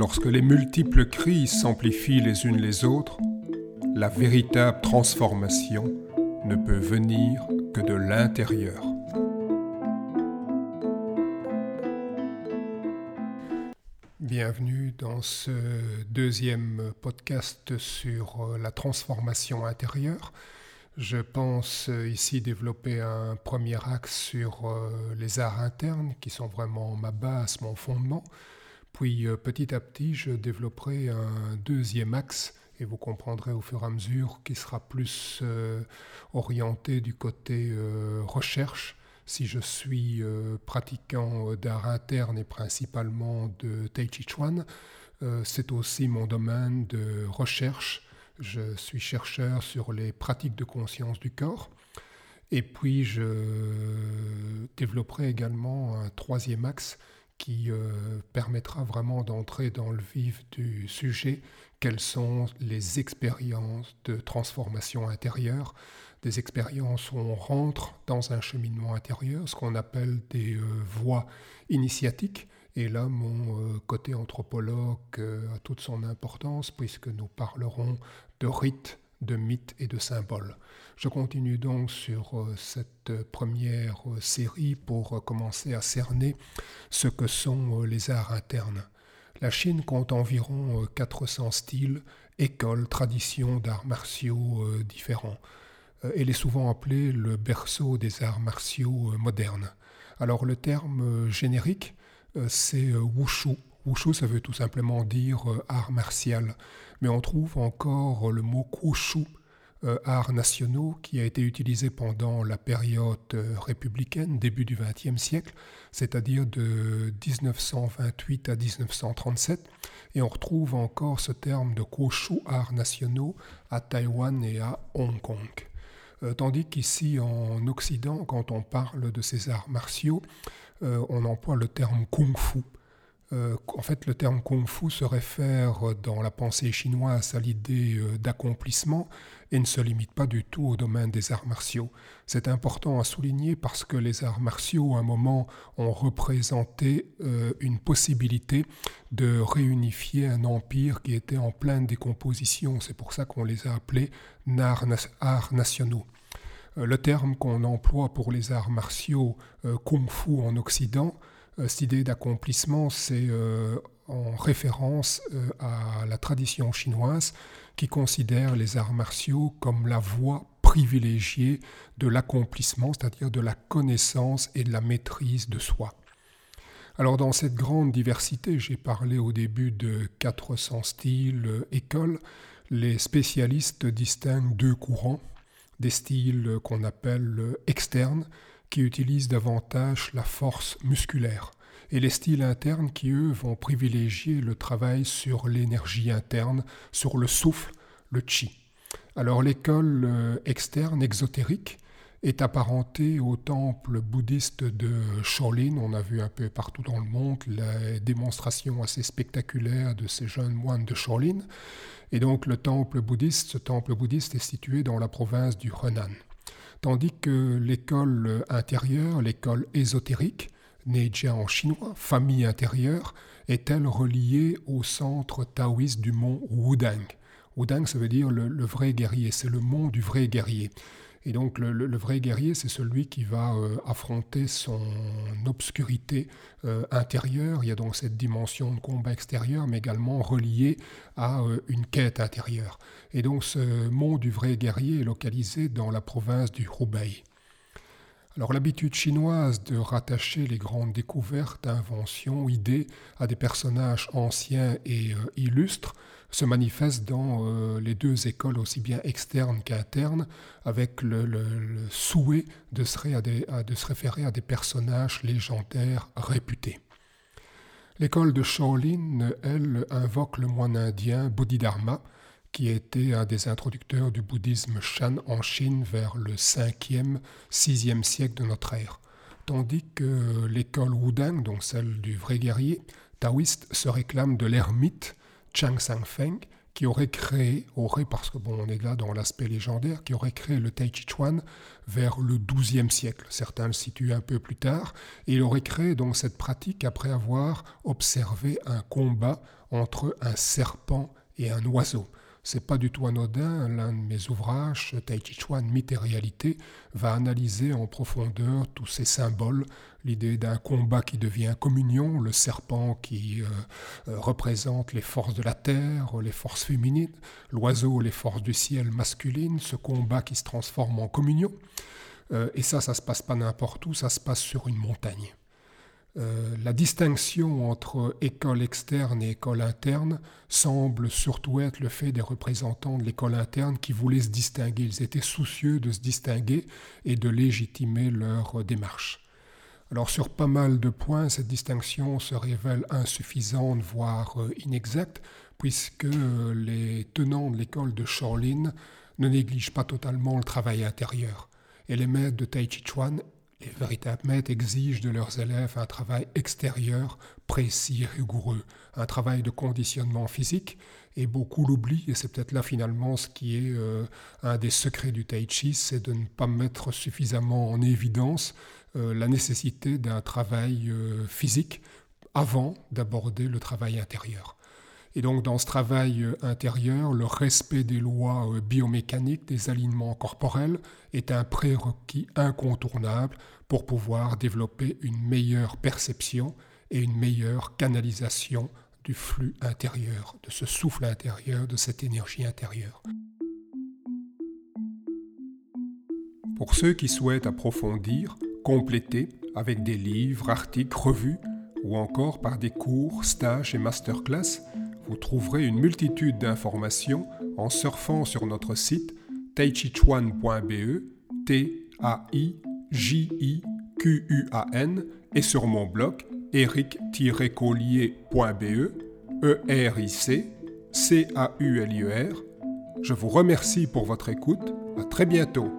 Lorsque les multiples crises s'amplifient les unes les autres, la véritable transformation ne peut venir que de l'intérieur. Bienvenue dans ce deuxième podcast sur euh, la transformation intérieure. Je pense euh, ici développer un premier axe sur euh, les arts internes qui sont vraiment ma base, mon fondement. Puis petit à petit, je développerai un deuxième axe et vous comprendrez au fur et à mesure qui sera plus orienté du côté recherche si je suis euh, pratiquant euh, d'art interne et principalement de Tai Chi Chuan, euh, c'est aussi mon domaine de recherche. Je suis chercheur sur les pratiques de conscience du corps. Et puis, je développerai également un troisième axe qui permettra vraiment d'entrer dans le vif du sujet, quelles sont les expériences de transformation intérieure? Des expériences où on rentre dans un cheminement intérieur, ce qu'on appelle des euh, voies initiatiques. Et là, mon euh, côté anthropologue euh, a toute son importance puisque nous parlerons de rites, de mythes et de symboles. Je continue donc sur cette première série pour commencer à cerner ce que sont les arts internes. La Chine compte environ 400 styles, écoles, traditions d'arts martiaux différents. Euh, elle est souvent appelée le berceau des arts martiaux euh, modernes. Alors le terme euh, générique, c'est wushu. Wushu, ça veut tout simplement dire art martial. Mais on trouve encore le mot kushu, arts nationaux, qui a été utilisé pendant la période républicaine, début du XXe siècle, c'est-à-dire de 1928 à 1937. Et on retrouve encore ce terme de kushu, arts nationaux, à Taïwan et à Hong Kong. Euh, tandis qu'ici en Occident, quand on parle de ces arts martiaux, euh, on emploie le terme kung fu. Euh, en fait, le terme kung fu se réfère dans la pensée chinoise à l'idée d'accomplissement et ne se limite pas du tout au domaine des arts martiaux. C'est important à souligner parce que les arts martiaux, à un moment, ont représenté une possibilité de réunifier un empire qui était en pleine décomposition. C'est pour ça qu'on les a appelés arts, nationaux. Euh, le terme qu'on emploie pour les arts martiaux euh, kung fu en Occident, euh, cette idée d'accomplissement, c'est en référence à la tradition chinoise qui considère les arts martiaux comme la voie privilégiée de l'accomplissement, c'est-à-dire de la connaissance et de la maîtrise de soi. Alors dans cette grande diversité, j'ai parlé au début de 400 styles, écoles, les spécialistes distinguent deux courants, des styles qu'on appelle externes, qui utilisent davantage la force musculaire, et les styles internes qui, eux, vont privilégier le travail sur l'énergie interne, sur le souffle, le chi. Alors l'école euh, externe, exotérique, est apparentée au temple bouddhiste de Shaolin. On a vu un peu partout dans le monde la démonstration assez spectaculaire de ces jeunes moines de Shaolin. Et donc le temple bouddhiste, ce temple bouddhiste est situé dans la province du Henan. Tandis que l'école intérieure, l'école ésotérique, Neijia en chinois, famille intérieure, est elle reliée au centre taoïste du mont Wudang. Wudang, ça veut dire le vrai guerrier, c'est le mont du vrai guerrier. Et donc le, vrai guerrier, c'est celui qui va euh, affronter son obscurité euh, intérieure. Il y a donc cette dimension de combat extérieur, mais également reliée à euh, une quête intérieure. Et donc ce monde du vrai guerrier est localisé dans la province du Hubei. L'habitude chinoise de rattacher les grandes découvertes, inventions, idées à des personnages anciens et illustres se manifeste dans euh, les deux écoles, aussi bien externes qu'internes, avec le, souhait de se, référer à des personnages légendaires réputés. L'école de Shaolin, elle, invoque le moine indien Bodhidharma, qui était un des introducteurs du bouddhisme Shan en Chine vers le 5e, 6e siècle de notre ère. Tandis que l'école Wudang, donc celle du vrai guerrier, taoïste, se réclame de l'ermite Chang Sang-feng, qui aurait créé, aurait, parce que bon, on est là dans l'aspect légendaire, qui aurait créé le Tai Chi Chuan vers le XIIe siècle. Certains le situent un peu plus tard. Et il aurait créé donc cette pratique après avoir observé un combat entre un serpent et un oiseau. C'est pas du tout anodin. L'un de mes ouvrages, Tai Chi Chuan, Mythe et va analyser en profondeur tous ces symboles. L'idée d'un combat qui devient communion, le serpent qui euh, euh, représente les forces de la terre, les forces féminines, l'oiseau, les forces du ciel masculines, ce combat qui se transforme en communion. Euh, et ça, ça se passe pas n'importe où, ça se passe sur une montagne. Euh, la distinction entre école externe et école interne semble surtout être le fait des représentants de l'école interne qui voulaient se distinguer. Ils étaient soucieux de se distinguer et de légitimer leur démarche. Alors sur pas mal de points, cette distinction se révèle insuffisante, voire euh, inexacte, puisque les tenants de l'école de Shaolin ne négligent pas totalement le travail intérieur. Et les maîtres de Tai Chi Chuan les véritables maîtres exigent de leurs élèves un travail extérieur précis et rigoureux, un travail de conditionnement physique, et beaucoup l'oublient, et c'est peut-être là finalement ce qui est euh, un des secrets du tai chi, c'est de ne pas mettre suffisamment en évidence euh, la nécessité d'un travail euh, physique avant d'aborder le travail intérieur. Et donc dans ce travail euh, intérieur, le respect des lois euh, biomécaniques, des alignements corporels, est un prérequis incontournable pour pouvoir développer une meilleure perception et une meilleure canalisation du flux intérieur, de ce souffle intérieur, de cette énergie intérieure. Pour ceux qui souhaitent approfondir, compléter avec des livres, articles, revues, ou encore par des cours, stages et masterclass, vous trouverez une multitude d'informations en surfant sur notre site taichichuan.be, T-A-I-J-I-Q-U-A-N, et sur mon blog eric-collier.be, E-R-I-C, C-A-U-L-I-E-R. Je vous remercie pour votre écoute. À très bientôt.